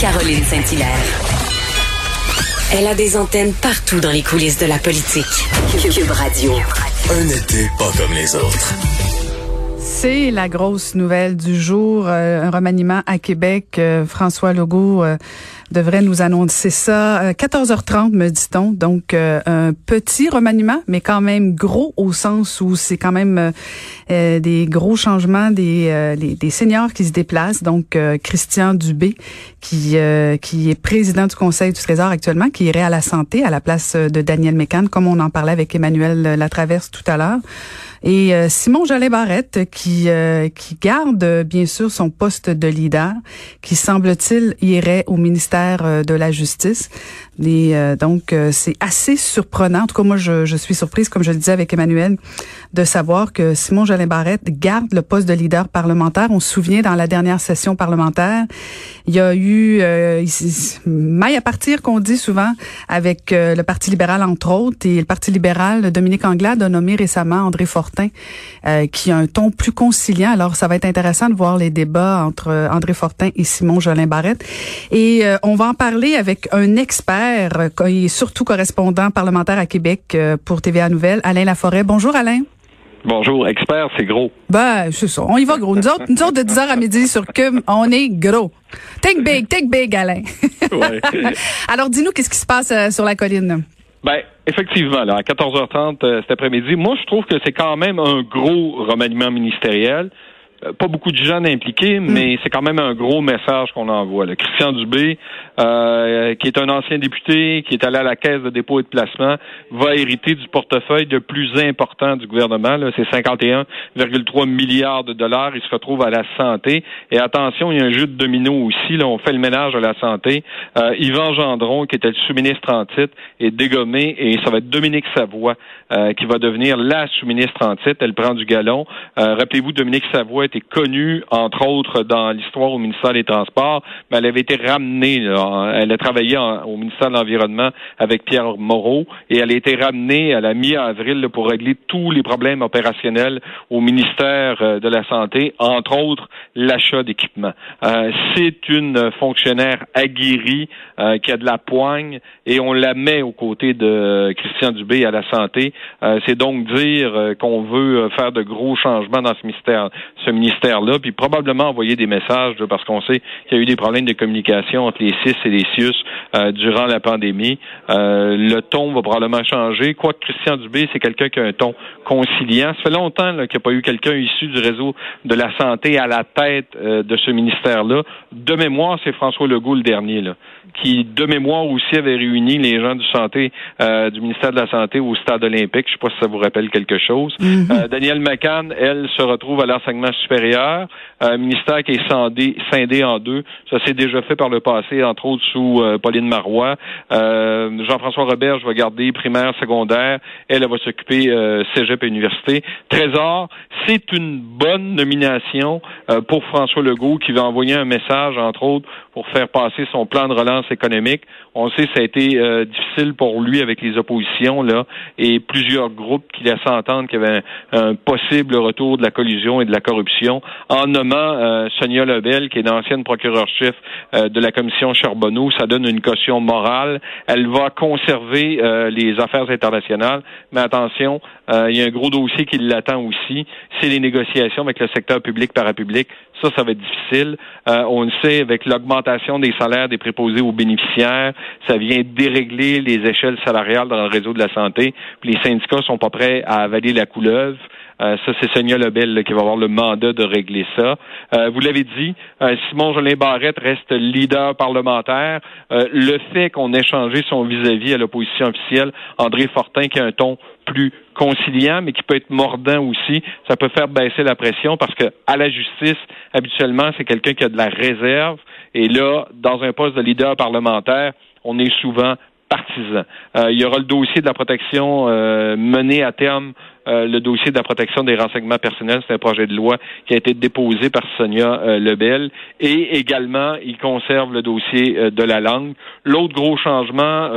Caroline Saint-Hilaire. Elle a des antennes partout dans les coulisses de la politique. Cube Radio. Un été pas comme les autres. C'est la grosse nouvelle du jour, euh, un remaniement à Québec. Euh, François Legault euh, devrait nous annoncer ça. 14h30, me dit-on. Donc, un petit remaniement, mais quand même gros au sens où c'est quand même des gros changements, des, des seniors qui se déplacent. Donc, Christian Dubé, qui, qui est président du Conseil du Trésor actuellement, qui irait à la santé à la place de Daniel Mécan, comme on en parlait avec Emmanuel Latraverse tout à l'heure. Et euh, Simon Jolin Barrette qui euh, qui garde euh, bien sûr son poste de leader, qui semble-t-il irait au ministère de la Justice. Et donc c'est assez surprenant. En tout cas, moi je, je suis surprise, comme je le disais avec Emmanuel, de savoir que Simon Jolin Barrette garde le poste de leader parlementaire. On se souvient dans la dernière session parlementaire, il y a eu euh, maille à partir qu'on dit souvent avec le Parti libéral entre autres et le Parti libéral Dominique Anglade a nommé récemment André Fortin euh, qui a un ton plus conciliant. Alors, ça va être intéressant de voir les débats entre euh, André Fortin et Simon Jolin Barrette. Et euh, on va en parler avec un expert, qui est surtout correspondant parlementaire à Québec pour TVA Nouvelle, Alain Laforêt. Bonjour, Alain. Bonjour, expert, c'est gros. Ben, c'est ça. On y va gros. Nous autres, nous autres de 10h à midi sur CUM, on est gros. Take big, take big, Alain. Ouais. Alors, dis-nous, qu'est-ce qui se passe sur la colline? Ben, effectivement, là, à 14h30 euh, cet après-midi, moi, je trouve que c'est quand même un gros remaniement ministériel. Euh, pas beaucoup de jeunes impliqués, mm. mais c'est quand même un gros message qu'on envoie. Le Christian Dubé, euh, qui est un ancien député, qui est allé à la caisse de dépôt et de placement, va hériter du portefeuille le plus important du gouvernement. C'est 51,3 milliards de dollars. Il se retrouve à la santé. Et attention, il y a un jeu de domino aussi. Là, on fait le ménage à la santé. Euh, Yvan Gendron, qui était le sous-ministre en titre, est dégommé et ça va être Dominique Savoie euh, qui va devenir la sous-ministre en titre. Elle prend du galon. Rappelez-vous, Dominique Savoie était connue, entre autres, dans l'histoire au ministère des Transports, mais elle avait été ramenée là, elle a travaillé au ministère de l'Environnement avec Pierre Moreau et elle a été ramenée à la mi-avril pour régler tous les problèmes opérationnels au ministère euh, de la Santé, entre autres l'achat d'équipements. Euh, c'est une fonctionnaire aguerrie euh, qui a de la poigne et on la met aux côtés de Christian Dubé à la santé. c'est donc dire qu'on veut faire de gros changements dans ce ministère, ministère-là, puis probablement envoyer des messages parce qu'on sait qu'il y a eu des problèmes de communication entre les six et les euh, durant la pandémie. Euh, le ton va probablement changer. Quoique Christian Dubé, c'est quelqu'un qui a un ton conciliant. Ça fait longtemps qu'il n'y a pas eu quelqu'un issu du réseau de la santé à la tête euh, de ce ministère-là. De mémoire, c'est François Legault le dernier, là, qui, de mémoire aussi, avait réuni les gens du santé, du ministère de la Santé au stade olympique. Je ne sais pas si ça vous rappelle quelque chose. Mm-hmm. Danielle McCann, elle, se retrouve à l'enseignement supérieur. ministère qui est scindé, scindé en deux. Ça s'est déjà fait par le passé, entre autres sous euh, Pauline Marois. Euh, Jean-François Robert, je vais garder primaire, secondaire. Elle, elle va s'occuper euh, cégep et université. Trésor, c'est une bonne nomination pour François Legault qui va envoyer un message, entre autres, pour faire passer son plan de relance économique. On sait que ça a été difficile pour lui avec les oppositions là et plusieurs groupes qui laissent entendre qu'il y avait un, possible retour de la collusion et de la corruption en nommant Sonia Lebel, qui est l'ancienne procureure-chef de la commission Charbonneau ça donne une caution morale. Elle va conserver euh, les affaires internationales, mais attention, euh, il y a un gros dossier qui l'attend aussi, c'est les négociations avec le secteur public-parapublic. Ça, ça va être difficile. Euh, on le sait, avec l'augmentation des salaires des préposés aux bénéficiaires, ça vient dérégler les échelles salariales dans le réseau de la santé. Les syndicats sont pas prêts à avaler la couleuvre. ça, c'est Sonia Lebel qui va avoir le mandat de régler ça. vous l'avez dit, Simon Jolin Barrette reste leader parlementaire. le fait qu'on ait changé son vis-à-vis -à, l'opposition officielle, André Fortin qui a un ton plus conciliant, mais qui peut être mordant aussi. Ça peut faire baisser la pression parce que à la justice, habituellement, c'est quelqu'un qui a de la réserve. Et là, dans un poste de leader parlementaire, on est souvent partisan. Euh, il y aura le dossier de la protection euh, mené à terme, euh, le dossier de la protection des renseignements personnels. C'est un projet de loi qui a été déposé par Sonia Lebel. Et également, il conserve le dossier de la langue. L'autre gros changement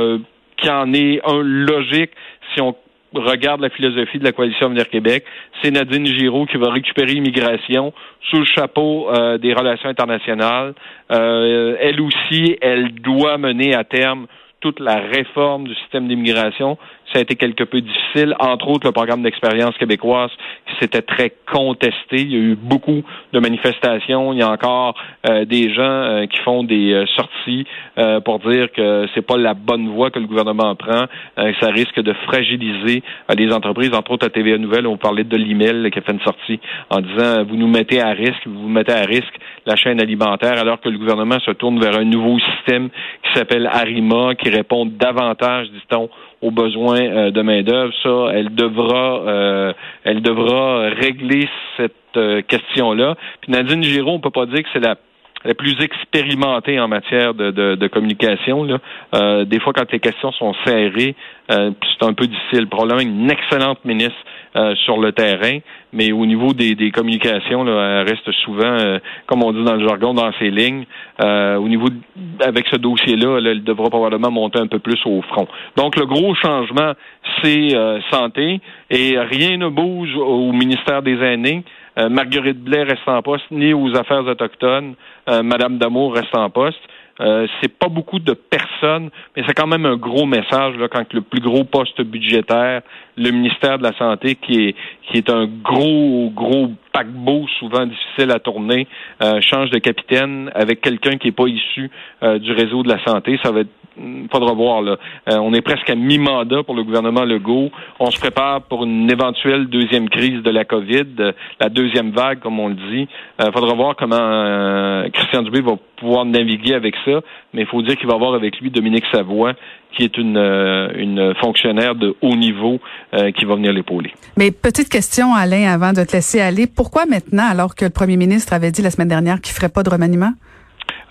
qui en est un logique, si on regarde la philosophie de la coalition Avenir Québec, c'est Nadine Giraud qui va récupérer l'immigration sous le chapeau euh, des relations internationales. Euh, elle aussi, elle doit mener à terme toute la réforme du système d'immigration ça a été quelque peu difficile, entre autres le programme d'expérience québécoise qui s'était très contesté. Il y a eu beaucoup de manifestations. Il y a encore euh, des gens euh, qui font des euh, sorties pour dire que c'est pas la bonne voie que le gouvernement prend, que ça risque de fragiliser les entreprises. Entre autres, à TVA Nouvelle, on parlait de l'email qui a fait une sortie en disant vous nous mettez à risque, vous mettez à risque la chaîne alimentaire, alors que le gouvernement se tourne vers un nouveau système qui s'appelle Arima, qui répond davantage, dit-on, aux besoins euh, de main d'œuvre. Ça, elle devra, euh, elle devra régler cette euh, question-là. Puis Nadine Giraud, on peut pas dire que c'est la la plus expérimentée en matière de, de, communication. Là. Euh, des fois, quand les questions sont serrées, euh, c'est un peu difficile. Probablement une excellente ministre euh, sur le terrain, mais au niveau des, des communications, là, elle reste souvent, comme on dit dans le jargon, dans ses lignes. au niveau avec ce dossier-là, elle devra probablement monter un peu plus au front. Donc, le gros changement, c'est santé, et rien ne bouge au ministère des aînés. Euh, Marguerite Blais reste en poste, ni aux affaires autochtones. Euh, Madame Damour reste en poste. Euh, c'est pas beaucoup de personnes, mais c'est quand même un gros message là, quand le plus gros poste budgétaire, le ministère de la Santé, qui est qui est un gros, gros paquebot souvent difficile à tourner, change de capitaine avec quelqu'un qui n'est pas issu du réseau de la santé. Ça va être faudra voir là. Euh, on est presque à mi-mandat pour le gouvernement Legault. On se prépare pour une éventuelle deuxième crise de la COVID, la deuxième vague, comme on le dit. Il euh, faudra voir comment euh, Christian Dubé va pouvoir naviguer avec ça. Mais il faut dire qu'il va avoir avec lui Dominique Savoie, qui est une, une fonctionnaire de haut niveau qui va venir. Mais petite question, Alain, avant de te laisser aller. Pourquoi maintenant, alors que le premier ministre avait dit la semaine dernière qu'il ferait pas de remaniement?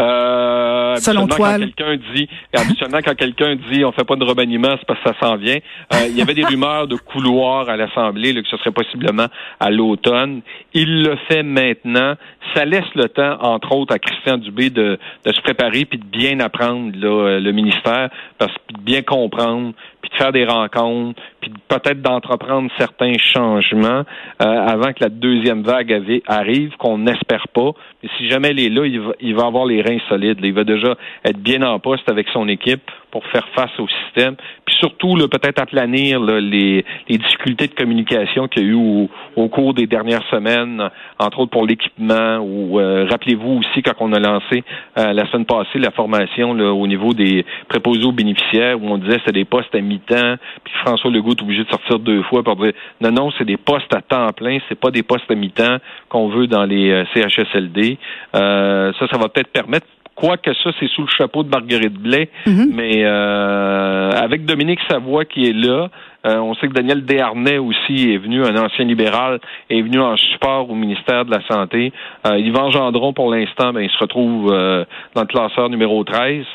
Euh, Selon toi, quand quelqu'un dit, habituellement quand quelqu'un dit on fait pas de remaniement, c'est parce que ça s'en vient. Euh, il y avait des rumeurs de couloir à l'Assemblée, que ce serait possiblement à l'automne. Il le fait maintenant. Ça laisse le temps, entre autres, à Christian Dubé de, de se préparer puis de bien apprendre là, le ministère, parce que de bien comprendre, puis de faire des rencontres, puis peut-être d'entreprendre certains changements euh, avant que la deuxième vague arrive, qu'on n'espère pas. Mais si jamais elle est là, il va, il va avoir les reins solides. Il va déjà être bien en poste avec son équipe pour faire face au système. Puis surtout, peut-être aplanir les, les, difficultés de communication qu'il y a eu au, au, cours des dernières semaines, entre autres pour l'équipement. Ou euh, rappelez-vous aussi quand on a lancé euh, la semaine passée la formation là, au niveau des préposés aux bénéficiaires, où on disait c'est des postes à mi-temps. Puis François Legault est obligé de sortir deux fois pour dire non, non, c'est des postes à temps plein, c'est pas des postes à mi-temps qu'on veut dans les euh, CHSLD. ça, ça va peut-être permettre que ça, c'est sous le chapeau de Marguerite Blais. Mhm. Mais euh, avec Dominique Savoie qui est là, euh, on sait que Daniel Desharnais aussi est venu, un ancien libéral, est venu en support au ministère de la Santé. Euh, Yvan Gendron, pour l'instant, ben, il se retrouve euh, dans le classeur numéro 13.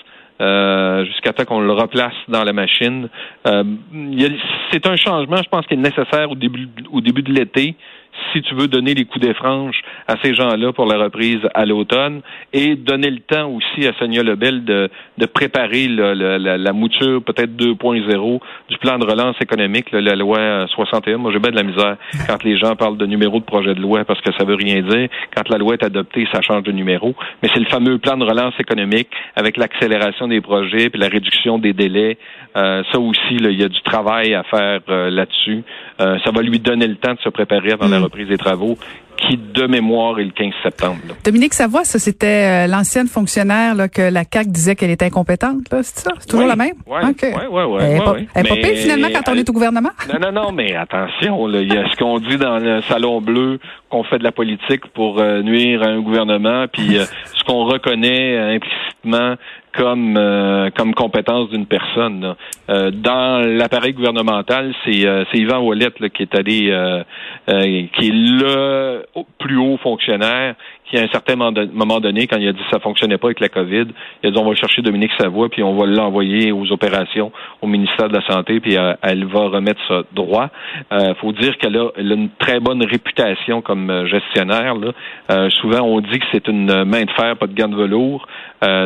jusqu'à temps qu'on le replace dans la machine. c'est un changement, je pense, qui est nécessaire au début, au début de l'été si tu veux donner les coups des franges à ces gens-là pour la reprise à l'automne et donner le temps aussi à Sonia Lebel de, de préparer la, mouture peut-être 2.0 du plan de relance économique, la loi 61. Moi, j'ai bien de la misère quand les gens parlent de numéro de projet de loi parce que ça veut rien dire. Quand la loi est adoptée, ça change de numéro. Mais c'est le fameux plan de relance économique avec l'accélération des projets puis la réduction des délais. Euh, ça aussi, il y a du travail à faire euh, là-dessus. Euh, ça va lui donner le temps de se préparer avant la mm. Reprise des travaux qui, de mémoire, est le 15 septembre. Dominique Savoie, ça, c'était euh, l'ancienne fonctionnaire là, que la CAQ disait qu'elle était incompétente, c'est ça? C'est toujours la même? Oui, oui, oui. Elle n'est pas, elle pas pire, finalement, quand on est au gouvernement? Non, non, non, mais attention, il y a ce qu'on dit dans le Salon Bleu, qu'on fait de la politique pour euh, nuire à un gouvernement, puis euh, ce qu'on reconnaît implicitement comme euh, comme compétence d'une personne. Euh, dans l'appareil gouvernemental, c'est euh, Yvan Wallet qui est allé qui est le plus haut fonctionnaire qui à un certain moment donné, quand il a dit que ça fonctionnait pas avec la COVID, il a dit on va chercher Dominique Savoie puis on va l'envoyer aux opérations au ministère de la Santé puis elle va remettre ça droit. Il faut dire qu'elle a, une très bonne réputation comme gestionnaire. Là. souvent on dit que c'est une main de fer, pas de gants de velours.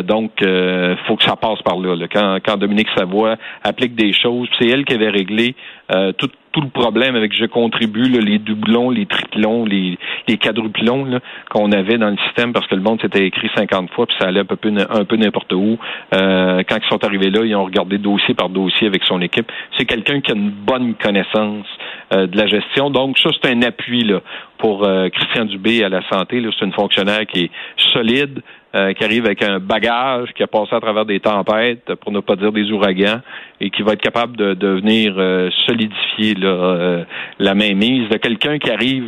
donc euh, faut que ça passe par là. Quand, quand Dominique Savoie applique des choses, c'est elle qui avait réglé euh, tout, tout le problème avec je contribue, les doublons, les triplons, les, les quadruplons qu'on avait dans le système parce que le monde s'était écrit 50 fois puis ça allait un peu, un peu n'importe où. Euh, quand ils sont arrivés là, ils ont regardé dossier par dossier avec son équipe. C'est quelqu'un qui a une bonne connaissance euh, de la gestion. Donc ça, c'est un appui là, pour Christian Dubé à la santé. C'est une fonctionnaire qui est solide, euh, qui arrive avec un bagage, qui a passé à travers des tempêtes, pour ne pas dire des ouragans, et qui va être capable de, de venir euh, solidifier là, euh, la mainmise de quelqu'un qui arrive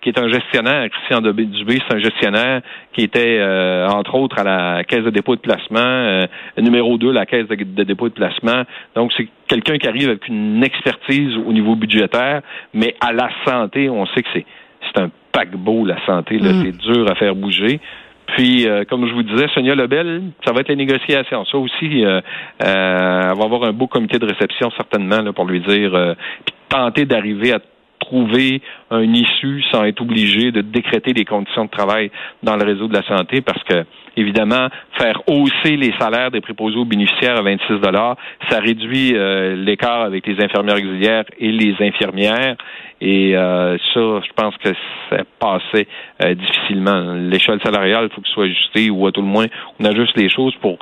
qui est un gestionnaire, Christian Dubé, c'est un gestionnaire qui était, entre autres, à la Caisse de dépôt de placement, numéro 2, la Caisse de, de, dépôt de placement. Donc, c'est quelqu'un qui arrive avec une expertise au niveau budgétaire, mais à la santé, on sait que c'est, c'est un paquebot, la santé, là, mm. c'est dur à faire bouger. Puis, euh, comme je vous disais, Sonia Lebel, ça va être les négociations. Ça aussi, euh, euh, va avoir un beau comité de réception certainement là, pour lui dire, puis tenter d'arriver à trouver un issue sans être obligé de décréter des conditions de travail dans le réseau de la santé parce que évidemment faire hausser les salaires des préposés aux bénéficiaires à 26 dollars, ça réduit l'écart avec les infirmières auxiliaires et les infirmières et euh, ça, je pense que ça passait euh, difficilement. L'échelle salariale, il faut que ce soit ajusté ou à tout le moins, on ajuste les choses pour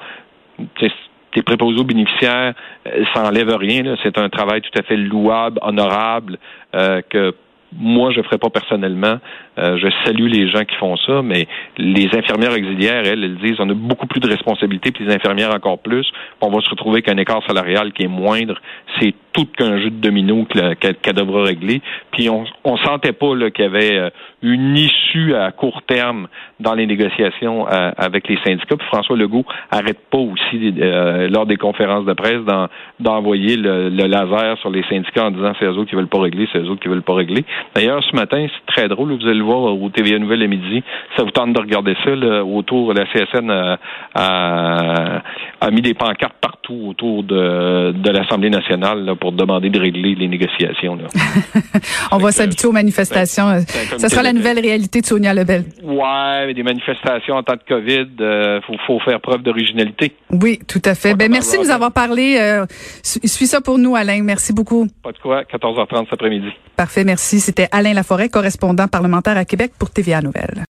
tes préposés aux bénéficiaires, euh, ça n'enlève rien. C'est un travail tout à fait louable, honorable, que moi, je ne ferai pas personnellement. Euh, je salue les gens qui font ça, mais les infirmières auxiliaires, elles, elles disent on a beaucoup plus de responsabilités, puis les infirmières encore plus. On va se retrouver avec un écart salarial qui est moindre. C'est tout qu'un jeu de domino qu'elle devra régler. Puis on, on sentait pas qu'il y avait euh, une issue à court terme dans les négociations euh, avec les syndicats. Puis François Legault arrête pas aussi lors des conférences de presse d'envoyer le, laser sur les syndicats en disant c'est eux autres qui veulent pas régler, c'est eux autres qui veulent pas régler. D'ailleurs, ce matin, c'est très drôle, vous allez le voir au TVA Nouvelle à midi. Ça vous tente de regarder ça, autour de la CSN a, a, mis des pancartes partout autour de, de l'Assemblée nationale pour demander de régler les négociations. On va s'habituer aux manifestations. Ça sera la nouvelle réalité de Sonia Lebel. Ouais, mais des manifestations en temps de COVID, il euh, faut, faire preuve d'originalité. Oui, tout à fait. Ben, merci de nous avoir parlé. Euh, suis ça pour nous, Alain. Merci beaucoup. Pas de quoi. 14h30 cet après-midi. Parfait, merci. C'était Alain Laforêt, correspondant parlementaire à Québec pour TVA Nouvelles.